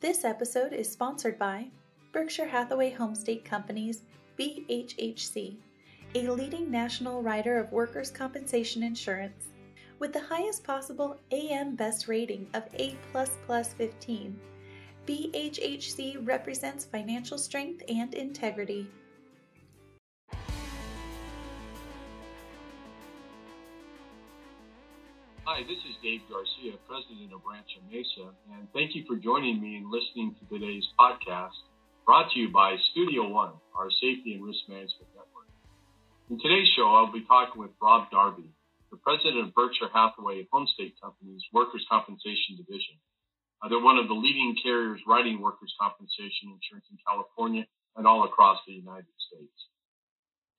This episode is sponsored by Berkshire Hathaway Homestate Companies BHHC, a leading national writer of workers' compensation insurance. With the highest possible AM Best rating of A++ 15, BHHC represents financial strength and integrity. Hi, this is Dave Garcia, president of Rancho Mesa, and thank you for joining me and listening to today's podcast brought to you by Studio One, our safety and risk management network. In today's show, I'll be talking with Rob Darby, the president of Berkshire Hathaway Homestate Companies Workers' Compensation Division. Uh, they're one of the leading carriers writing workers' compensation insurance in California and all across the United States.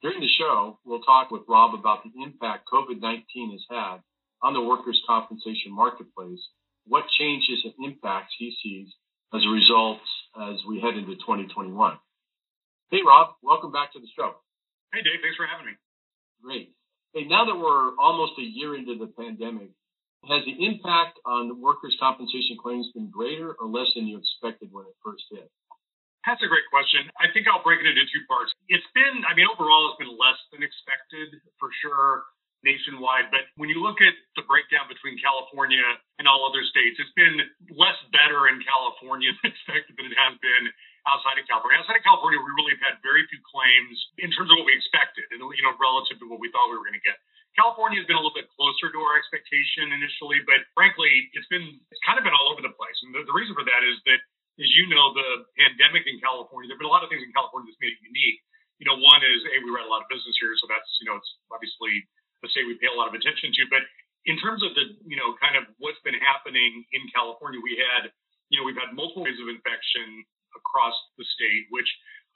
During the show, we'll talk with Rob about the impact COVID 19 has had on the workers' compensation marketplace, what changes and impacts he sees as a result as we head into 2021. Hey, Rob, welcome back to the show. Hey, Dave, thanks for having me. Great. Hey, now that we're almost a year into the pandemic, has the impact on the workers' compensation claims been greater or less than you expected when it first hit? That's a great question. I think I'll break it into two parts. It's been, I mean, overall, it's been less than expected for sure nationwide. But when you look at the breakdown between California and all other states, it's been less better in California than expected than it has been outside of California. Outside of California, we really have had very few claims in terms of what we expected and, you know, relative to what we thought we were going to get. California has been a little bit closer to our expectation initially, but frankly, it's been, it's kind of been all over the place. And the, the reason for that is that, as you know, the pandemic in California, there have been a lot of things in California that's made it unique. You know, one is, A, we write a lot of business here, so that's, you know, it's obviously to say we pay a lot of attention to. But in terms of the, you know, kind of what's been happening in California, we had, you know, we've had multiple waves of infection across the state, which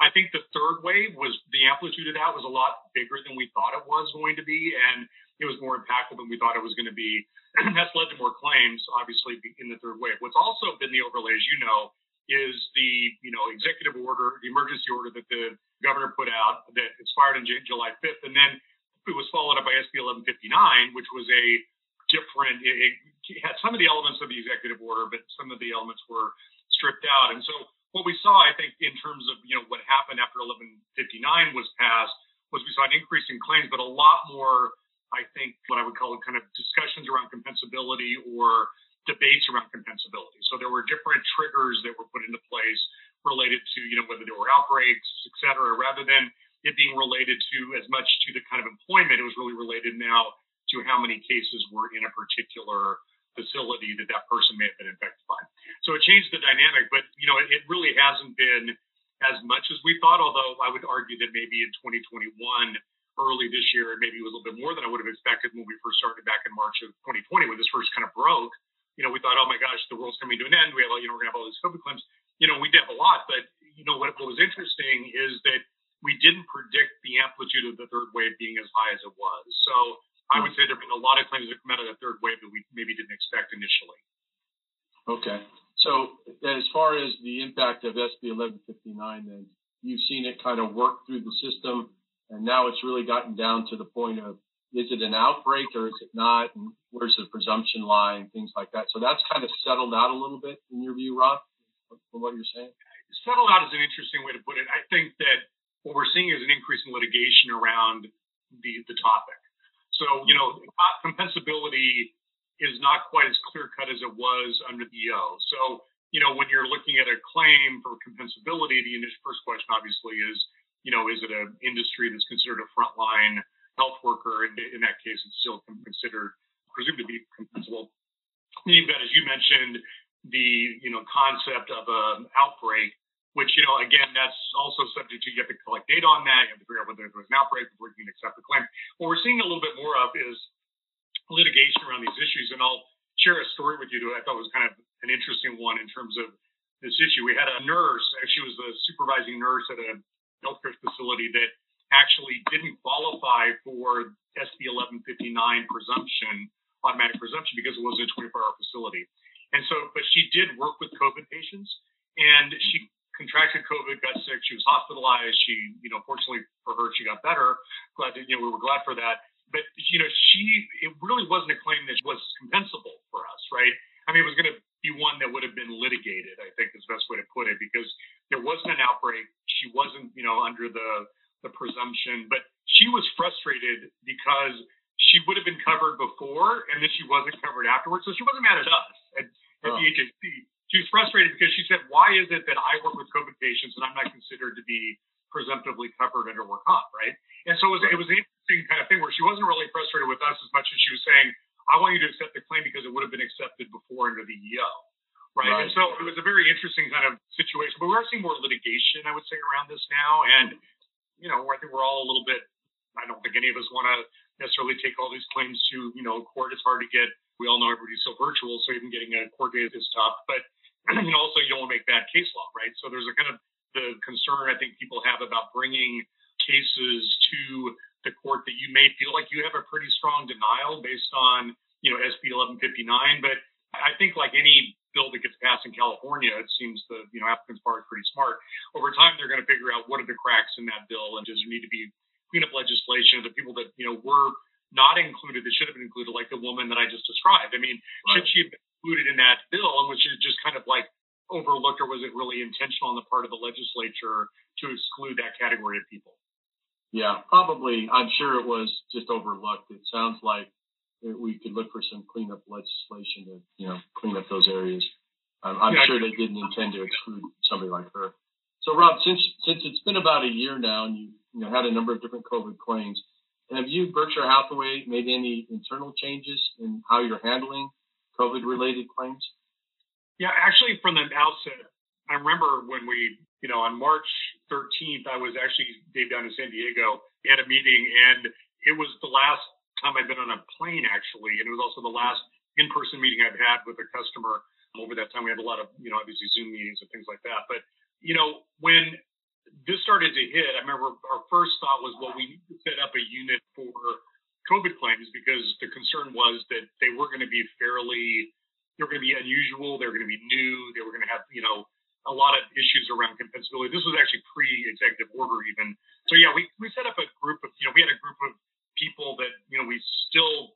I think the third wave was the amplitude of that was a lot bigger than we thought it was going to be. And it was more impactful than we thought it was going to be. And that's led to more claims, obviously, in the third wave. What's also been the overlay, as you know, is the you know executive order, the emergency order that the governor put out that expired on July 5th, and then it was followed up by SB 1159, which was a different. It, it had some of the elements of the executive order, but some of the elements were stripped out. And so what we saw, I think, in terms of you know what happened after 1159 was passed, was we saw an increase in claims, but a lot more, I think, what I would call kind of discussions around compensability or debates around compensability. So there were different triggers that were put into place related to you know whether there were outbreaks, et cetera, rather than it being related to as much to the kind of employment. It was really related now to how many cases were in a particular facility that that person may have been infected by. So it changed the dynamic, but you know, it, it really hasn't been as much as we thought. Although I would argue that maybe in 2021, early this year, maybe it was a little bit more than I would have expected when we first started back in March of 2020 when this first kind of broke. You know, we thought, oh my gosh, the world's coming to an end. We have, you know, we're gonna have all these COVID claims. You know, we did have a lot, but you know what, what was interesting is that we didn't predict the amplitude of the third wave being as high as it was. So I would say there have been a lot of claims that come out of the third wave that we maybe didn't expect initially. Okay. So as far as the impact of SB 1159, then you've seen it kind of work through the system, and now it's really gotten down to the point of is it an outbreak or is it not? And where's the presumption line, things like that. So that's kind of settled out a little bit in your view, Rob, from what you're saying. Settled out is an interesting way to put it. I think that what we're seeing is an increase in litigation around the, the topic. So, you know, compensability is not quite as clear cut as it was under the EO. So, you know, when you're looking at a claim for compensability, the initial first question obviously is, you know, is it an industry that's considered a frontline health worker? And in that case, it's still considered presumed to be compensable. You've got, as you mentioned, the you know concept of an outbreak which, you know, again, that's also subject to you have to collect data on that. You have to figure out whether there was an outbreak before you can accept the claim. What we're seeing a little bit more of is litigation around these issues. And I'll share a story with you that I thought was kind of an interesting one in terms of this issue. We had a nurse, she was the supervising nurse at a healthcare facility that actually didn't qualify for SB 1159 presumption, automatic presumption, because it was a 24 hour facility. And so, but she did work with COVID patients and she contracted COVID, got sick. She was hospitalized. She, you know, fortunately for her, she got better. Glad that, you know, we were glad for that. But, you know, she, it really wasn't a claim that was compensable for us, right? I mean, it was going to be one that would have been litigated, I think is the best way to put it because there wasn't an outbreak. She wasn't, you know, under the the presumption, but she was frustrated because she would have been covered before and then she wasn't covered afterwards. So she wasn't mad at us at, at oh. the HHC. She was frustrated because she said, "Why is it that I work with COVID patients and I'm not considered to be presumptively covered under work comp, right?" And so it was, it was an interesting kind of thing where she wasn't really frustrated with us as much as she was saying, "I want you to accept the claim because it would have been accepted before under the EO." Right? right. And so it was a very interesting kind of situation. But we are seeing more litigation, I would say, around this now. And, you know, I think we're all a little bit, I don't think any of us want to necessarily take all these claims to, you know, court. It's hard to get, we all know everybody's so virtual, so even getting a court date is tough. But, know, also you don't want to make bad case law, right? So there's a kind of the concern I think people have about bringing cases to the court that you may feel like you have a pretty strong denial based on, you know, SB 1159. But I think like any bill that gets passed in California, it seems the you know applicants bar is pretty smart. Over time, they're going to figure out what are the cracks in that bill, and does there need to be cleanup legislation? The people that you know were not included that should have been included, like the woman that I just described. I mean, right. should she have been included in that bill, and was it just kind of like overlooked, or was it really intentional on the part of the legislature to exclude that category of people? Yeah, probably. I'm sure it was just overlooked. It sounds like we could look for some cleanup legislation to, you know, clean up those areas. I'm, I'm yeah, sure they didn't intend to exclude somebody like her. So, Rob, since since it's been about a year now, and you, you know, had a number of different COVID claims, have you, Berkshire Hathaway, made any internal changes in how you're handling COVID-related claims? Yeah, actually, from the outset, I remember when we, you know, on March 13th, I was actually Dave down in San Diego at a meeting, and it was the last time I've been on a plane actually, and it was also the last in-person meeting I've had with a customer. Over that time, we had a lot of, you know, obviously Zoom meetings and things like that. But, you know, when this started to hit, I remember our first thought was, well, we need to set up a unit for COVID claims because the concern was that they were going to be fairly, they were going to be unusual, they were going to be new, they were going to have, you know, a lot of issues around compensability. This was actually pre-executive order even. So yeah, we, we set up a group of, you know, we had a group of people that, you know, we still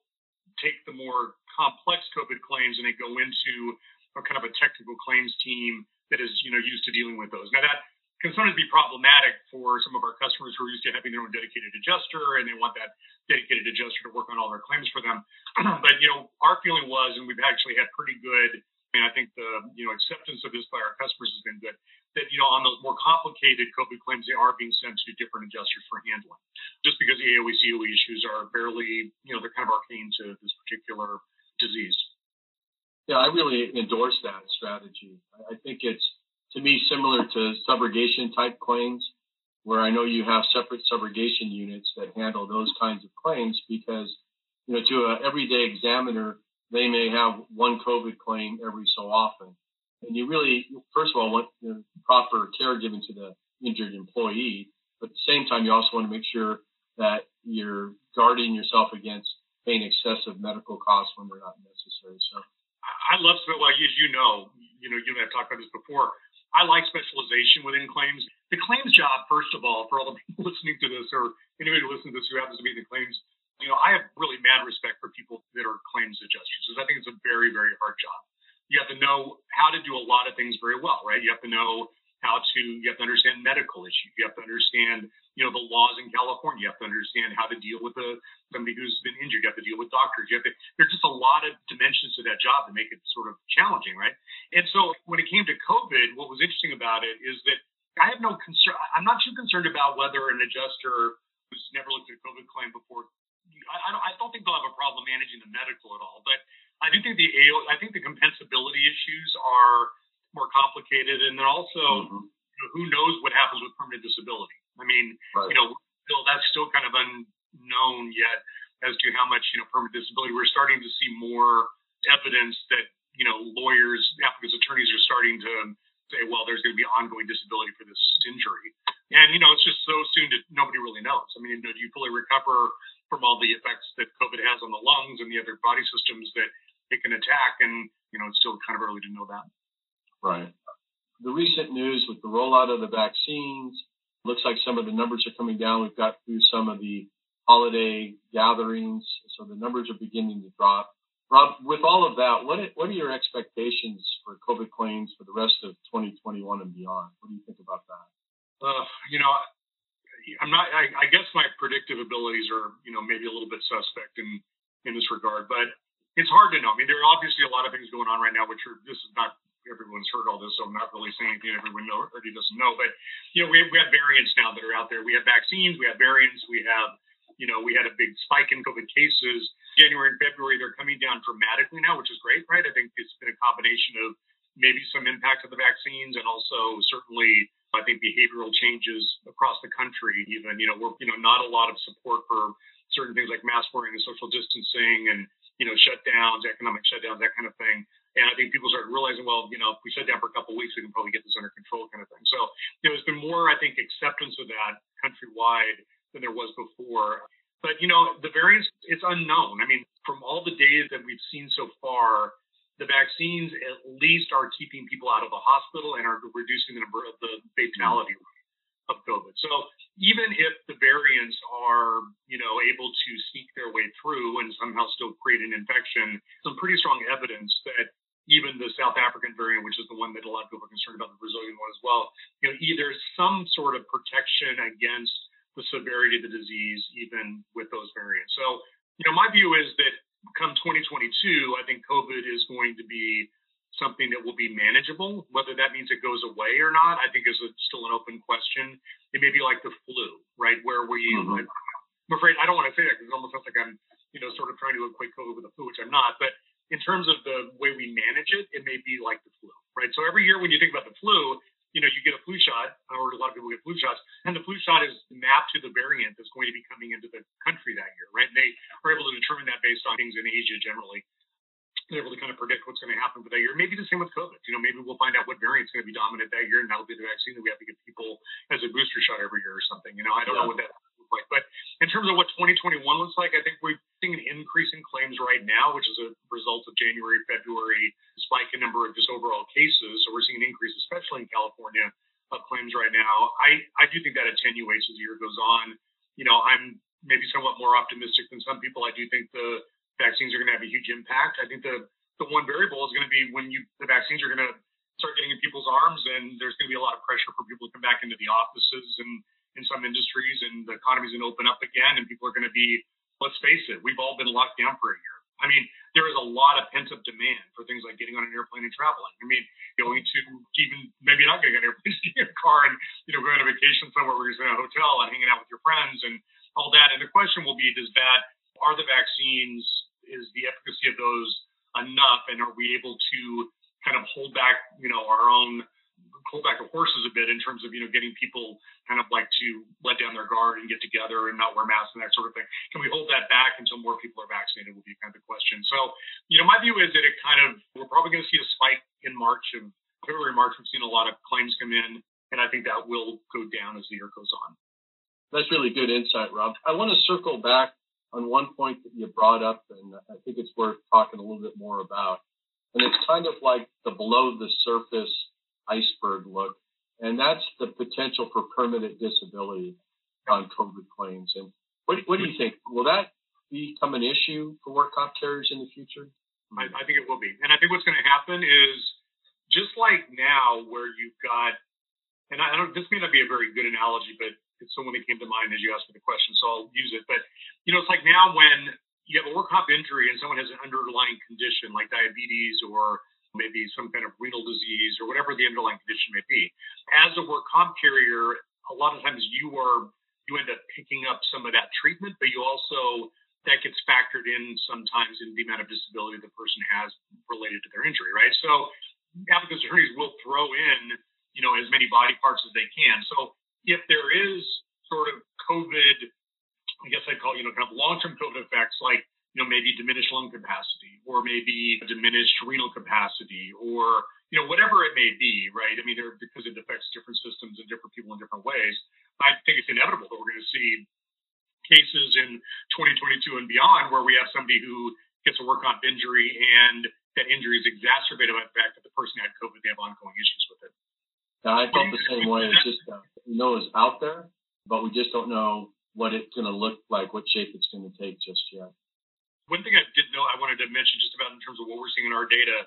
take the more complex COVID claims and they go into a kind of a technical claims team that is, you know, used to dealing with those. Now that can sometimes be problematic for some of our customers who are used to having their own dedicated adjuster and they want that dedicated adjuster to work on all their claims for them. but, you know, our feeling was, and we've actually had pretty good I mean, I think the you know acceptance of this by our customers has been good. That you know on those more complicated COVID claims, they are being sent to different adjusters for handling, just because the AOE COE issues are barely you know they're kind of arcane to this particular disease. Yeah, I really endorse that strategy. I think it's to me similar to subrogation type claims, where I know you have separate subrogation units that handle those kinds of claims because you know to an everyday examiner they may have one COVID claim every so often. And you really, first of all, want know, proper care given to the injured employee, but at the same time, you also want to make sure that you're guarding yourself against paying excessive medical costs when they're not necessary. So I love, well, as you know, you know, you and I have talked about this before. I like specialization within claims. The claims job, first of all, for all the people listening to this or anybody listens to this who happens to be in the claims you know, I have really mad respect for people that are claims adjusters because I think it's a very, very hard job. You have to know how to do a lot of things very well, right? You have to know how to, you have to understand medical issues. You have to understand, you know, the laws in California. You have to understand how to deal with a, somebody who's been injured. You have to deal with doctors. You have to, there's just a lot of dimensions to that job that make it sort of challenging, right? And so when it came to COVID, what was interesting about it is that I have no concern. I'm not too concerned about whether an adjuster who's never looked at a COVID claim before I, don't, I don't think they'll have a problem managing the medical at all, but I do think the AO, I think the compensability issues are more complicated, and then also mm-hmm. you know, who knows what happens with permanent disability. I mean, right. you know, still that's still kind of unknown yet as to how much you know permanent disability. We're starting to see more evidence that you know lawyers, applicants, attorneys are starting to say, well, there's going to be ongoing disability for this injury, and you know, it's just so soon that nobody really knows. I mean, do you fully recover from all the effects that COVID has on the lungs and the other body systems that it can attack. And, you know, it's still kind of early to know that. Right. The recent news with the rollout of the vaccines looks like some of the numbers are coming down. We've got through some of the holiday gatherings, so the numbers are beginning to drop. Rob, with all of that, what what are your expectations for COVID claims for the rest of 2021 and beyond? What do you think about that? Uh, you know, I'm not. I, I, guess my predictive abilities are, you know, maybe a little bit suspect in in this regard, but it's hard to know. I mean, there are obviously a lot of things going on right now, which are. This is not everyone's heard all this, so I'm not really saying anything everyone know, already doesn't know. But you know, we have, we have variants now that are out there. We have vaccines. We have variants. We have, you know, we had a big spike in COVID cases January and February, they're coming down dramatically now, which is great, right? I think it's been a combination of maybe some impact of the vaccines and also certainly I think behavioral changes across the country. Even you know we're you know not a lot of support for certain things like mask wearing and social distancing and you know shutdowns, economic shutdowns, that kind of thing. And I think people started realizing, well, you know, if we shut down for a couple of weeks, we can probably get this under control, kind of thing. So you know, there's been more, I think, acceptance of that countrywide than there was before. But you know, the variants it's unknown. I mean, from all the data that we've seen so far, the vaccines at least are keeping people out of the hospital and are reducing the number of the fatality rate of COVID. So even if the variants are, you know, able to sneak their way through and somehow still create an infection, some pretty strong evidence that even the South African variant, which is the one that a lot of people are concerned about, the Brazilian one as well, you know, either some sort of protection against the severity of the disease, even with those variants. So, you know, my view is that come 2022, I think COVID is going to be something that will be manageable. Whether that means it goes away or not, I think is a, still an open question. It may be like the flu, right? Where we, mm-hmm. I'm afraid I don't want to say that because it almost sounds like I'm, you know, sort of trying to equate COVID with the flu, which I'm not. But in terms of the way we manage it, it may be like the flu, right? So every year when you think about the flu, you know, you get a flu shot, or a lot of people get flu shots, and the flu shot is mapped to the variant that's going to be coming into the country that year, right? And they are able to determine that based on things in Asia generally. They're able to kind of predict what's going to happen for that year. Maybe the same with COVID. You know, maybe we'll find out what variant's going to be dominant that year, and that'll be the vaccine that we have to give people as a booster shot every year or something. You know, I don't yeah. know what that looks. But in terms of what 2021 looks like, I think we're seeing an increase in claims right now, which is a result of January, February spike in number of just overall cases. So we're seeing an increase, especially in California, of claims right now. I, I do think that attenuates as the year goes on. You know, I'm maybe somewhat more optimistic than some people. I do think the vaccines are going to have a huge impact. I think the the one variable is going to be when you the vaccines are going to start getting in people's arms, and there's going to be a lot of pressure for people to come back into the offices and in some industries, and the economy's going to open up again, and people are going to be. Let's face it, we've all been locked down for a year. I mean, there is a lot of pent up demand for things like getting on an airplane and traveling. I mean, going to even maybe not getting on an airplane, getting a car and you know going on a vacation somewhere where you're in a hotel and hanging out with your friends and all that. And the question will be, does that are the vaccines is the efficacy of those enough, and are we able to kind of hold back you know our own hold back the horses a bit in terms of you know getting people kind of like to let down their guard and get together and not wear masks and that sort of thing. Can we hold that back until more people are vaccinated? Will be kind of the question. So you know my view is that it kind of we're probably going to see a spike in March and February March. We've seen a lot of claims come in, and I think that will go down as the year goes on. That's really good insight, Rob. I want to circle back on one point that you brought up, and I think it's worth talking a little bit more about. And it's kind of like the below the surface iceberg look, and that's the potential for permanent disability on COVID claims. And what, what do you think? Will that become an issue for work comp carriers in the future? I, I think it will be. And I think what's going to happen is just like now, where you've got, and I don't, this may not be a very good analogy, but it's someone that came to mind as you asked me the question, so I'll use it. But, you know, it's like now when you have a work comp injury and someone has an underlying condition like diabetes or maybe some kind of renal disease or whatever the underlying condition may be. As a work comp carrier, a lot of times you are you end up picking up some of that treatment, but you also that gets factored in sometimes in the amount of disability the person has related to their injury, right? So applicants attorneys will throw in, you know, as many body parts as they can. So if there is sort of COVID, I guess I'd call, you know, kind of long-term COVID effects like you know, maybe diminished lung capacity or maybe diminished renal capacity or, you know, whatever it may be, right? I mean, because it affects different systems and different people in different ways. I think it's inevitable that we're going to see cases in 2022 and beyond where we have somebody who gets a work comp injury and that injury is exacerbated by the fact that the person had COVID, they have ongoing issues with it. I felt the same way. It's just uh, we know it's out there, but we just don't know what it's going to look like, what shape it's going to take just yet. One thing I did know I wanted to mention just about in terms of what we're seeing in our data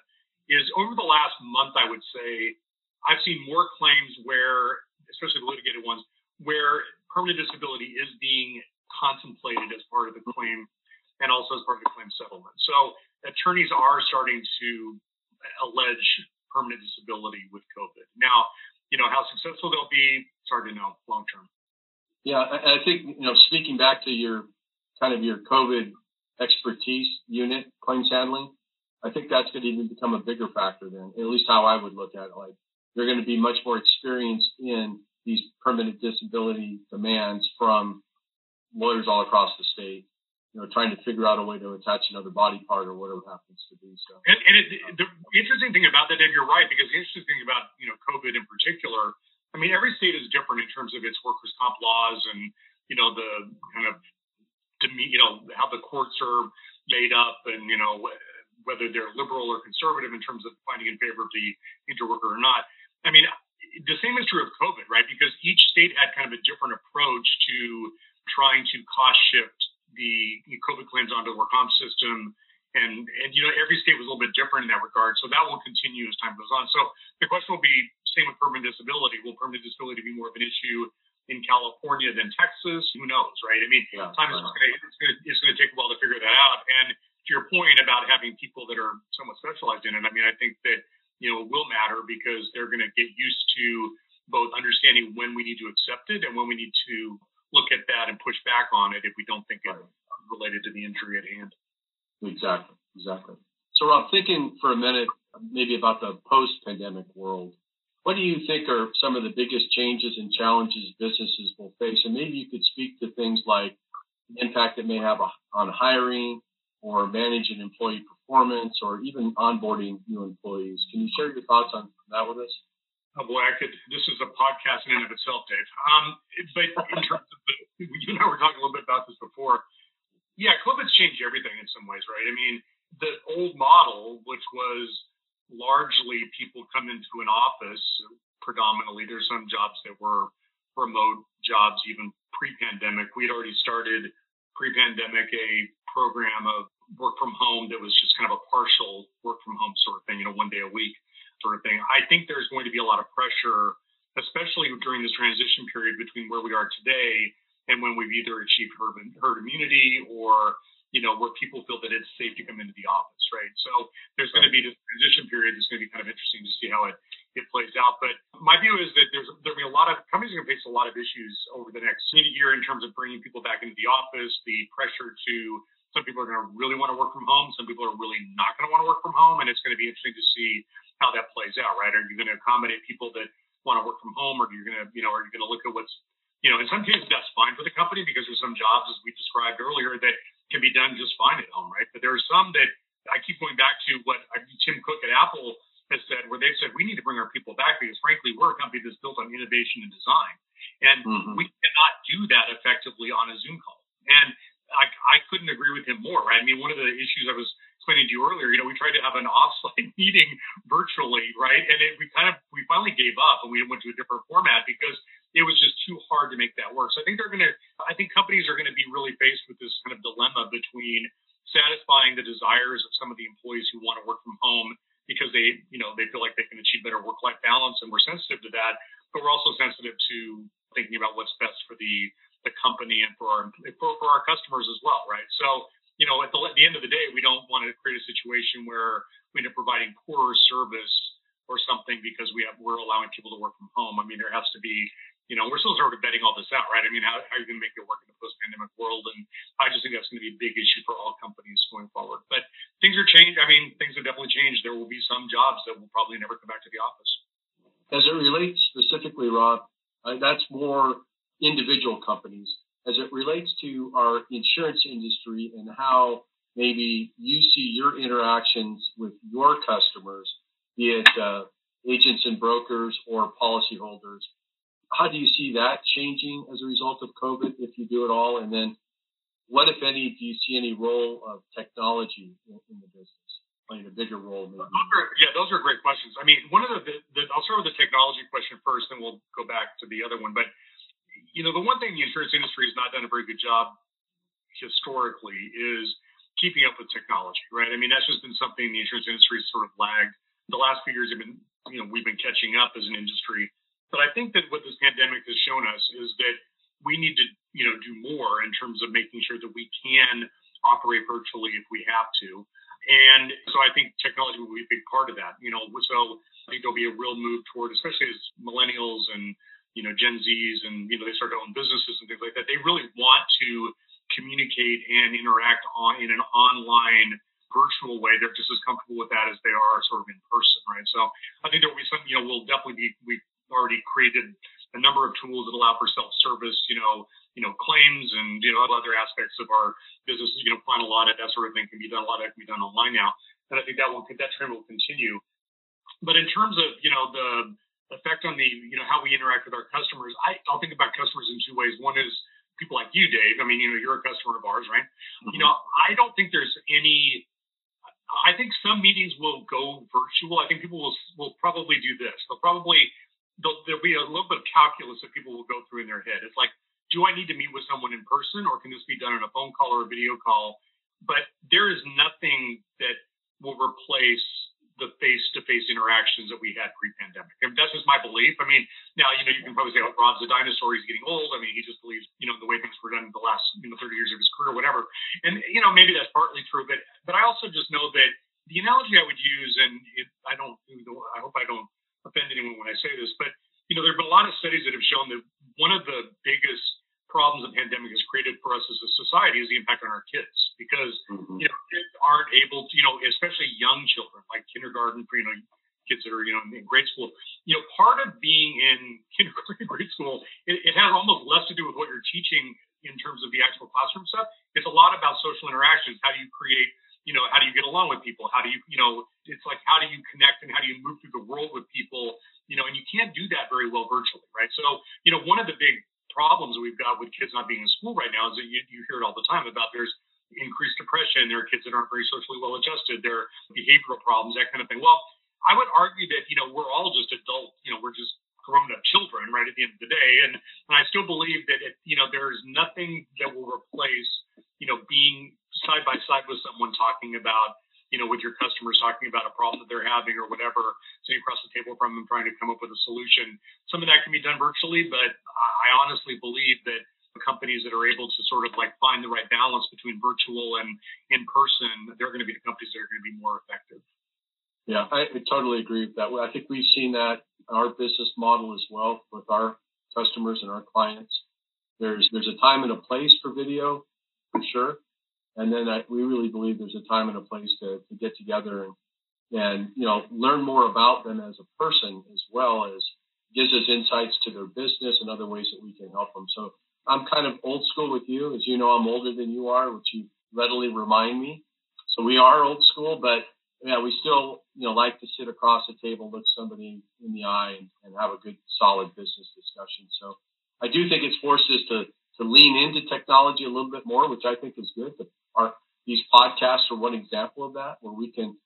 is over the last month, I would say I've seen more claims where, especially the litigated ones, where permanent disability is being contemplated as part of the claim and also as part of the claim settlement. So attorneys are starting to allege permanent disability with COVID. Now, you know, how successful they'll be, it's hard to know long term. Yeah, I think, you know, speaking back to your kind of your COVID expertise unit, claims handling, I think that's going to even become a bigger factor then, at least how I would look at it. Like, they're going to be much more experienced in these permanent disability demands from lawyers all across the state you know, trying to figure out a way to attach another body part or whatever happens to be. So, and, and it, the interesting thing about that, Dave, you're right, because the interesting thing about you know COVID in particular, I mean, every state is different in terms of its workers' comp laws and you know the kind of you know how the courts are made up and you know whether they're liberal or conservative in terms of finding in favor of the injured worker or not. I mean, the same is true of COVID, right? Because each state had kind of a different approach to trying to cost shift the COVID claims onto the work comp system. And, and, you know, every state was a little bit different in that regard. So that will continue as time goes on. So the question will be same with permanent disability. Will permanent disability be more of an issue in California than Texas? Who knows, right? I mean, yeah, time is going to, it's going it's going to take a while to figure that out. And to your point about having people that are somewhat specialized in it, I mean, I think that, you know, it will matter because they're going to get used to both understanding when we need to accept it and when we need to look at that and push back on it if we don't think it's related to the injury at hand. Exactly, exactly. So, Rob, thinking for a minute maybe about the post-pandemic world, what do you think are some of the biggest changes and challenges businesses will face? And maybe you could speak to things like the impact it may have on hiring or managing employee performance or even onboarding new employees. Can you share your thoughts on that with us? Oh boy, I could. This is a podcast in and of itself, Dave. Um, but in terms of you and I were talking a little bit about this before. Yeah, COVID's changed everything in some ways, right? I mean, the old model, which was largely people come into an office, predominantly. There's some jobs that were remote jobs, even pre-pandemic. We'd already started pre-pandemic a program of work from home that was just kind of a partial work from home sort of thing, you know, one day a week sort of thing. I think there's going to be a lot of pressure, especially during this transition period between where we are today and when we've either achieved herd, herd immunity or you know, where people feel that it's safe to come into the office, right? So there's going to be this transition period that's going to be kind of interesting to see how it, it plays out. But my view is that there's there'll be a lot of companies are going to face a lot of issues over the next year in terms of bringing people back into the office, the pressure to some people are going to really want to work from home. Some people are really not going to want to work from home, and it's going to be interesting to see how that plays out, right? Are you going to accommodate people that want to work from home, or are you going to, you know, are you going to look at what's, you know, in some cases that's fine for the company because there's some jobs, as we described earlier, that can be done just fine at home, right? But there are some that I keep going back to what Tim Cook at Apple has said, where they've said we need to bring our people back because, frankly, we're a company that's built on innovation and design, and mm-hmm. we cannot do that effectively on a Zoom call. And I, I couldn't agree with him more. Right? I mean, one of the issues I was explaining to you earlier, you know, we tried to have an offsite meeting virtually, right? And it, we kind of, we finally gave up and we went to a different format because it was just too hard to make that work. So I think they're going to, I think companies are going to be really faced with this kind of dilemma between satisfying the desires of some of the employees who want to work from home because they, you know, they feel like they can achieve better work-life balance and we're sensitive to that, but we're also sensitive to thinking about what's best for the, the company and for our, for, for our customers as well, right? So you know, at the, at the end of the day, we don't want to create a situation where we end up providing poorer service or something because we have we're allowing people to work from home. I mean, there has to be, you know, we're still sort of betting all this out, right? I mean, how, how are you going to make it work in the post-pandemic world? And I just think that's going to be a big issue for all companies going forward. But things are changed. I mean, things have definitely changed. There will be some jobs that will probably never come back to the office. As it relates specifically, Rob, uh, that's more individual companies as it relates to our insurance industry and how maybe you see your interactions with your customers, be it uh, agents and brokers or policyholders. How do you see that changing as a result of COVID, if you do at all? And then, what, if any, do you see any role of technology in, in the business playing a bigger role? Maybe? yeah, those are great questions. I mean, one of the, the, the I'll start with the technology question first, and we'll go back to the other one. But you know, the one thing the insurance industry has not done a very good job historically is keeping up with technology, right? I mean, that's just been something the insurance industry has sort of lagged. The last few years have been, you know, we've been catching up as an industry. But I think that what this pandemic has shown us is that we need to, you know, do more in terms of making sure that we can operate virtually if we have to. And so I think technology will be a big part of that. You know, so I think there'll be a real move toward, especially as millennials and you know Gen Zs and you know they start to own businesses and things like that. They really want to communicate and interact on in an online virtual way. They're just as comfortable with that as they are sort of in person, right? So I think there will be some. You know, we'll definitely be. We've already created a number of tools that allow for self-service. You know, you know claims and you know other aspects of our business. You know, final audit that sort of thing can be done. A lot of that can be done online now, and I think that will that trend will continue. But in terms of you know the effect on the you know how we interact with our customers, I, I'll think about customers in two ways. One is people like you, Dave. I mean, you know, you're a customer of ours, right? Mm-hmm. You know, I don't think there's any. I think some meetings will go virtual. I think people will will probably do this. They'll probably there'll, be a little bit of calculus that people will go through in their head. It's like, do I need to meet with someone in person, or can this be done on a phone call or a video call? But there is nothing that will replace the face-to-face interactions that we had pre-pandemic. And that's just my belief. I mean, now you know you can probably say, "Oh, Rob's a dinosaur; he's getting old." I mean, he just believes you know the way things were done in the last you know 30 years of his career, whatever. And you know maybe that's partly true, but but I also just know that the analogy I would use, and it, I don't, I hope I don't offend anyone when I say this, but you know there have been a lot of studies that have shown that one of the biggest problems the pandemic has created for us as a society is the impact on our kids because mm-hmm. you know kids aren't able to you know especially young children like kindergarten you know kids that are you know in grade school you know part of being in kindergarten grade school it, it has almost less to do with what you're teaching in terms of the actual classroom stuff it's a lot about social interactions how do you create you know how do you get along with people how do you you know it's like how do you connect and how do you move through the world with people you know and you can't do that very well virtually right so you know one of the big problems we've got with kids not being in school right now is that you, you hear it all the time about there's increased depression, there are kids that aren't very socially well adjusted, there are behavioral problems, that kind of thing. Well, I would argue that, you know, we're all just adult, you know, we're just grown up children, right, at the end of the day. And, and I still believe that, it, you know, there's nothing that will replace, you know, being side by side with someone talking about you know, with your customers talking about a problem that they're having or whatever, sitting across the table from them trying to come up with a solution. Some of that can be done virtually, but I honestly believe that companies that are able to sort of like find the right balance between virtual and in person, they're going to be the companies that are going to be more effective. Yeah, I totally agree with that. I think we've seen that in our business model as well with our customers and our clients. There's there's a time and a place for video, for sure. And then I, we really believe there's a time and a place to, to get together and, and, you know, learn more about them as a person as well as gives us insights to their business and other ways that we can help them. So I'm kind of old school with you. As you know, I'm older than you are, which you readily remind me. So we are old school, but yeah, we still, you know, like to sit across the table, look somebody in the eye and, and have a good, solid business discussion. So I do think it's forced us to, to lean into technology a little bit more, which I think is good. But our, these podcasts are one example of that, where we can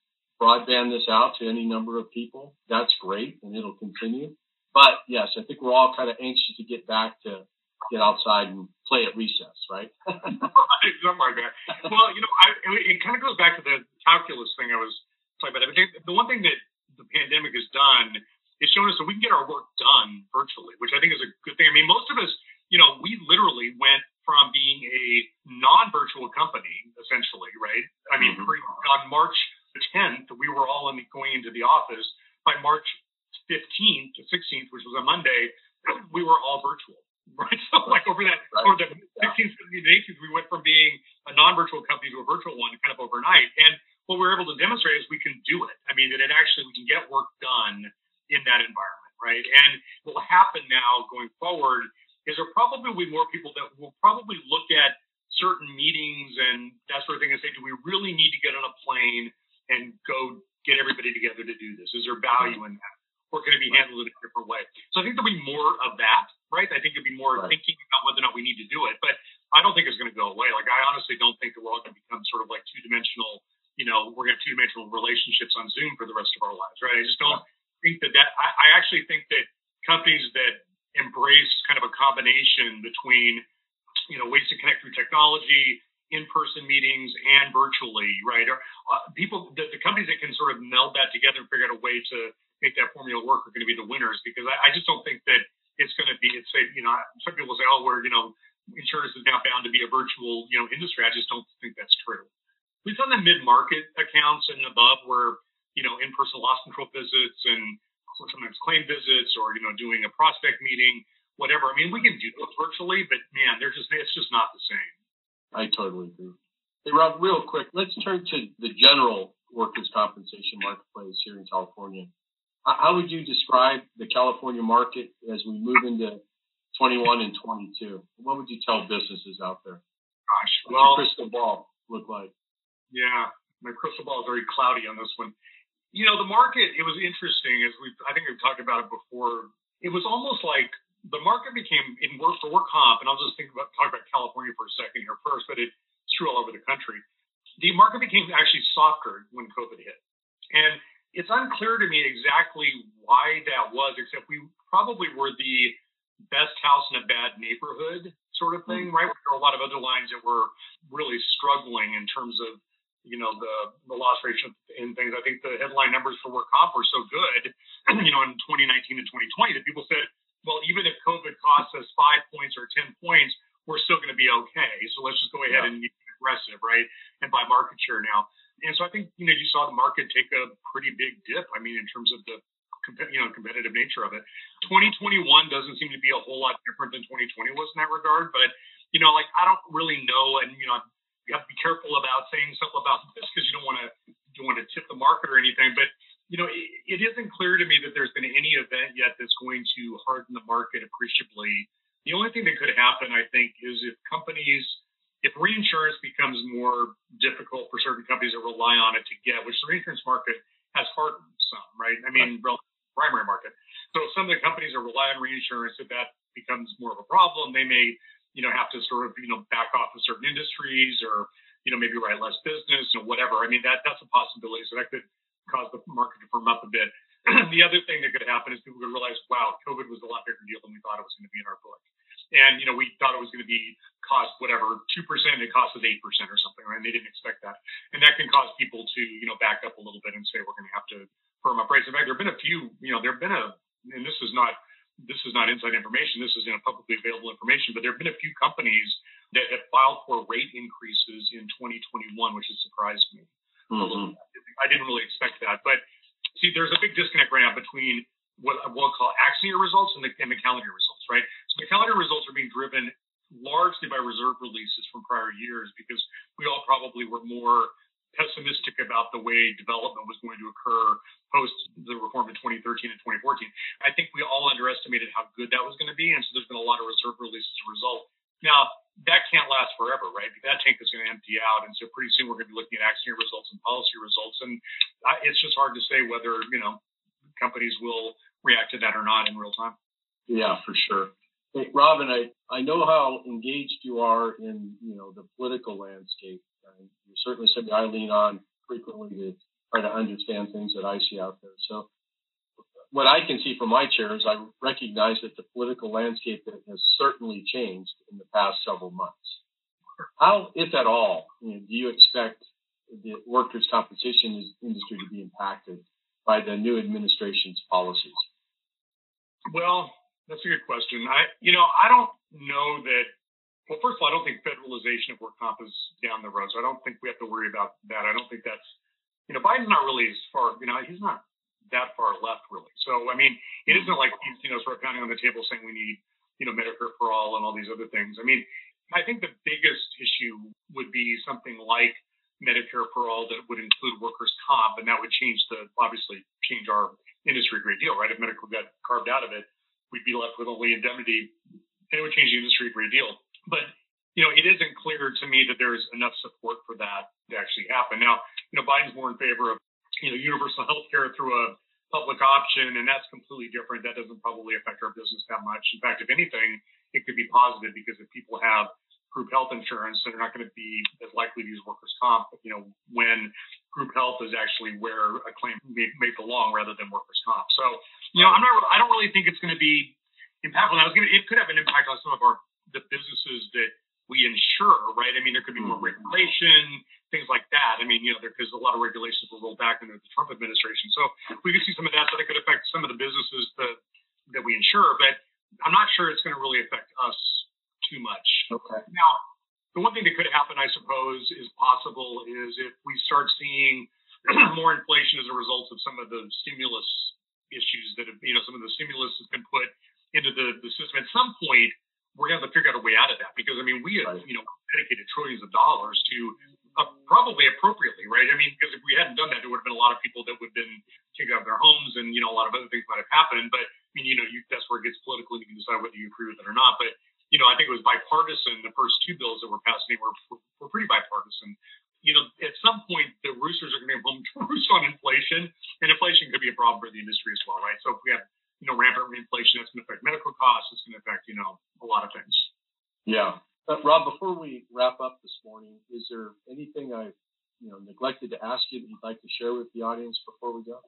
broadband this out to any number of people. That's great, and it'll continue. But yes, I think we're all kind of anxious to get back to get outside and play at recess, right? Something like that. Well, you know, I, it kind of goes back to the calculus thing I was talking about. The one thing that the pandemic has done is shown us that we can get our work done virtually, which I think is a good thing. I mean, most of us, you know, we literally went from being a non-virtual company, essentially, right? I mean, mm-hmm. on March 10th, we were all in the, going into the office. By March 15th to 16th, which was a Monday, we were all virtual, right? So, like over that, right. over the 16th, 17th, and 18th, we went from being a non-virtual company to a virtual one, kind of overnight. And what we were able to demonstrate is we can do it. I mean, that it actually we can get work done in that environment, right? And what will happen now going forward is there probably will be more people that will probably look at certain meetings and that sort of thing and say, do we really need to get on a plane and go get everybody together to do this? Is there value in that? Or can it be handled in a different way? So I think there'll be more of that, right? I think there'll be more right. thinking about whether or not we need to do it. But I don't think it's going to go away. Like I honestly don't think that we're all going to become sort of like two dimensional, you know, we're going to have two dimensional relationships on Zoom for the rest of our lives, right? I just don't think that that, I, I actually think that companies that embrace kind of a combination between, you know, ways to connect through technology in-person meetings and virtually, right? Uh, people, the, the, companies that can sort of meld that together and figure out a way to make that formula work are going to be the winners because I, I just don't think that it's going to be. It's say, you know, some people say, oh, we're you know, insurance is now bound to be a virtual you know industry. I just don't think that's true. We've done the mid-market accounts and above where you know in-person loss control visits and sometimes claim visits or you know doing a prospect meeting, whatever. I mean, we can do those virtually, but man, they're just it's just not the same. I totally agree. Hey, Rob, real quick, let's turn to the general workers' compensation marketplace here in California. How would you describe the California market as we move into 21 and 22? What would you tell businesses out there? Gosh, What's well, your crystal ball look like? Yeah, my crystal ball is very cloudy on this one. You know, the market, it was interesting as we I think we've talked about it before. It was almost like the market became in work for work comp, and I'll just think about talk about California for a second here first, but it's true all over the country. The market became actually softer when COVID hit, and it's unclear to me exactly why that was, except we probably were the best house in a bad neighborhood sort of thing, mm-hmm. right? There were a lot of other lines that were really struggling in terms of you know the the loss ratio and things. I think the headline numbers for work comp were so good, you know, in 2019 and 2020 that people said well, even if COVID costs us five points or 10 points, we're still going to be okay. So let's just go ahead yeah. and be aggressive, right? And buy market share now. And so I think, you know, you saw the market take a pretty big dip. I mean, in terms of the, you know, competitive nature of it. 2021 doesn't seem to be a whole lot different than 2020 was in that regard. But, you know, like I don't really know. And, you know, you have to be careful about saying something about this because you don't want to, don't want to tip the market or anything. But, you know, it, it isn't clear to me that there's been any event yet that's going to harden the market appreciably. The only thing that could happen, I think, is if companies, if reinsurance becomes more difficult for certain companies that rely on it to get, which the reinsurance market has hardened some, right? I mean, right. primary market. So some of the companies that rely on reinsurance, if that becomes more of a problem, they may, you know, have to sort of, you know, back off of certain industries or, you know, maybe write less business or whatever. I mean, that that's a possibility. So that could cause the market to firm up a bit. the other thing that could happen is people could realize, wow, COVID was a lot bigger deal than we thought it was going to be in our book. And, you know, we thought it was going to be cost whatever, 2%, it cost us 8% or something, right? And they didn't expect that. And that can cause people to, you know, back up a little bit and say, we're going to have to firm up rates. In fact, there have been a few, you know, there have been a, and this is not, this is not inside information. This is in know, publicly available information, but there have been a few companies that have filed for rate increases in 2021, which has surprised me. Mm-hmm. I didn't really expect that. But see, there's a big disconnect right now between what we'll call accident year results and the, and the calendar results, right? So the calendar results are being driven largely by reserve releases from prior years because we all probably were more pessimistic about the way development was going to occur post the reform in 2013 and 2014. I think we all underestimated how good that was going to be, and so there's been a lot of reserve releases as a result. Now, that can't last forever, right? That tank is going to empty out, and so pretty soon we're going to be looking at accident results and policy results, and it's just hard to say whether you know companies will react to that or not in real time. Yeah, for sure. Hey, Robin, I, I know how engaged you are in you know the political landscape. Uh, you're certainly something I lean on frequently to try to understand things that I see out there. So what I can see from my chair is I recognize that the political landscape has certainly changed in the past several months. How, if at all, you know, do you expect the workers' compensation industry to be impacted by the new administration's policies? Well, that's a good question. I, you know, I don't know that. Well, first of all, I don't think federalization of work comp is down the road, so I don't think we have to worry about that. I don't think that's, you know, Biden's not really as far. You know, he's not that far left, really. So, I mean, it mm-hmm. isn't like he's, you know, sort of pounding on the table saying we need, you know, Medicare for all and all these other things. I mean, I think the biggest issue would be something like Medicare for all that would include workers' comp, and that would change the, obviously, change our industry a great deal, right? If medical got carved out of it, we'd be left with only indemnity, and it would change the industry a great deal. But you know, it isn't clear to me that there's enough support for that to actually happen. Now, you know, Biden's more in favor of you know, universal health care through a public option, and that's completely different. That doesn't probably affect our business that much. In fact, if anything, it could be positive because if people have group health insurance, they're not going to be as likely to use workers' comp, you know, when group health is actually where a claim may, may belong rather than workers' comp. So, you know, I'm not, I don't really think it's going to be impactful. Now, it's going to, it could have an impact on some of our, the businesses that we insure, right? I mean, there could be more Mm-hmm. regulation, things like that. I mean, you know, because a lot of regulations were rolled back under the Trump administration. So we could see some of that. So that could affect some of the businesses that that we insure, but I'm not sure it's going to really affect us too much. Okay. Now, the one thing that could happen, I suppose, is possible is if we start seeing more inflation as a result of some of the stimulus issues that have, you know, some of the stimulus has been put into the, the system. At some point, we're going to have to figure out a way out of that because, I mean, we have, Right. you know, dedicated trillions of dollars to uh, probably appropriately, right? I mean, because if we hadn't done that, there would have been a lot of people that would have been kicked out of their homes and, you know, a lot of other things might have happened. But, I mean, you know, you, that's where it gets political and you can decide whether you agree with it or not. But, you know, I think it was bipartisan. The first two bills that were passed were, were, were pretty bipartisan. You know, at some point, the roosters are going to be home to roost on inflation, and inflation could be a problem for the industry as well, right? So if we have, you know, rampant inflation, that's going to affect medical costs. It's going to affect, you know, a lot of things. Yeah. Uh, Rob, before we wrap up this morning, is there anything I, you know, neglected to ask you that you'd like to share with the audience before we go?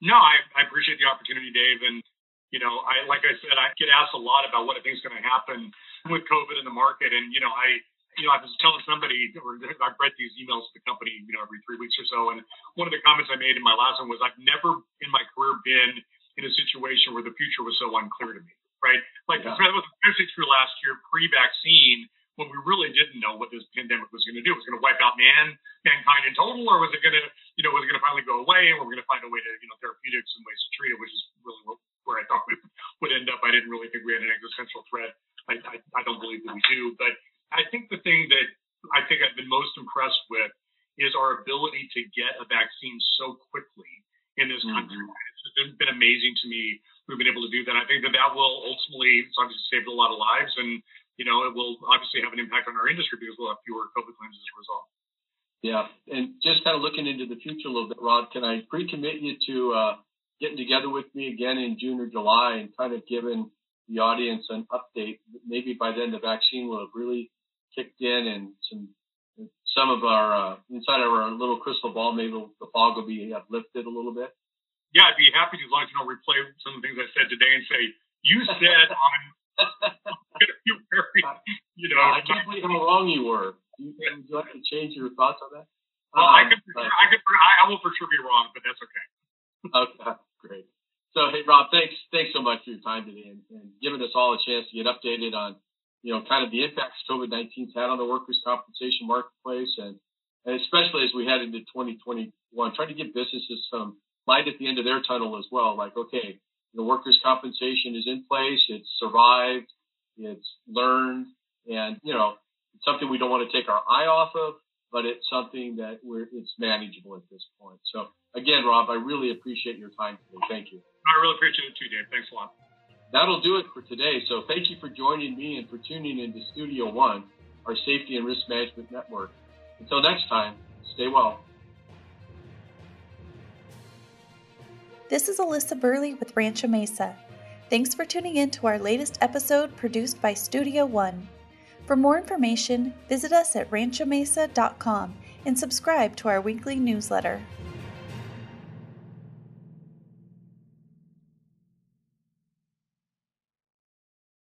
No, I, I appreciate the opportunity, Dave. And, you know, I, like I said, I get asked a lot about what I think is going to happen with COVID in the market. And, you know, I, you know, I was telling somebody, or I've read these emails to the company, you know, every three weeks or so. And one of the comments I made in my last one was, I've never in my career been in a situation where the future was so unclear to me, right? Like Yeah. that was especially true last year, pre-vaccine, when we really didn't know what this pandemic was going to do. Was it going to wipe out man, mankind in total, or was it going to, you know, was it going to finally go away, and we're going to find a way to, you know, therapeutics and ways to treat it, which is really what, where I thought we would end up. I didn't really think we had an existential threat. I, I, I don't believe that we do, but I think the thing that I think I've been most impressed with is our ability to get a vaccine so quickly in this Mhm. country. Amazing to me. We've been able to do that. I think that that will ultimately, it's obviously saved a lot of lives, and you know, it will obviously have an impact on our industry because we'll have fewer COVID claims as a result. Yeah. And just kind of looking into the future a little bit, Rod. can I pre-commit you to uh, getting together with me again in June or July and kind of giving the audience an update? Maybe by then the vaccine will have really kicked in and some some of our uh, inside of our little crystal ball, maybe the fog will be uplifted a little bit. Yeah, I'd be happy to, as long as you don't replay some of the things I said today and say, you said on, you very, you know, I can't believe how wrong you were. You, would you like to change your thoughts on that? well, I Um, could, but- I could, I, I will for sure be wrong, but that's okay. Okay, great. So, hey, Rob, thanks, thanks so much for your time today and, and giving us all a chance to get updated on, you know, kind of the impacts COVID-19's had on the workers' compensation marketplace, and, and especially as we head into 2021, trying to give businesses some light at the end of their tunnel as well. Like, okay, the workers' compensation is in place, it's survived, it's learned, and you know, it's something we don't want to take our eye off of, but it's something that we're it's manageable at this point. So again, Rob, I really appreciate your time today. Thank you. I really appreciate it too, Dave. Thanks a lot. That'll do it for today. So thank you for joining me and for tuning into Studio One, our safety and risk management network. Until next time, stay well. This is Alyssa Burley with Rancho Mesa. Thanks for tuning in to our latest episode produced by Studio One. For more information, visit us at ranchomesa.com and subscribe to our weekly newsletter.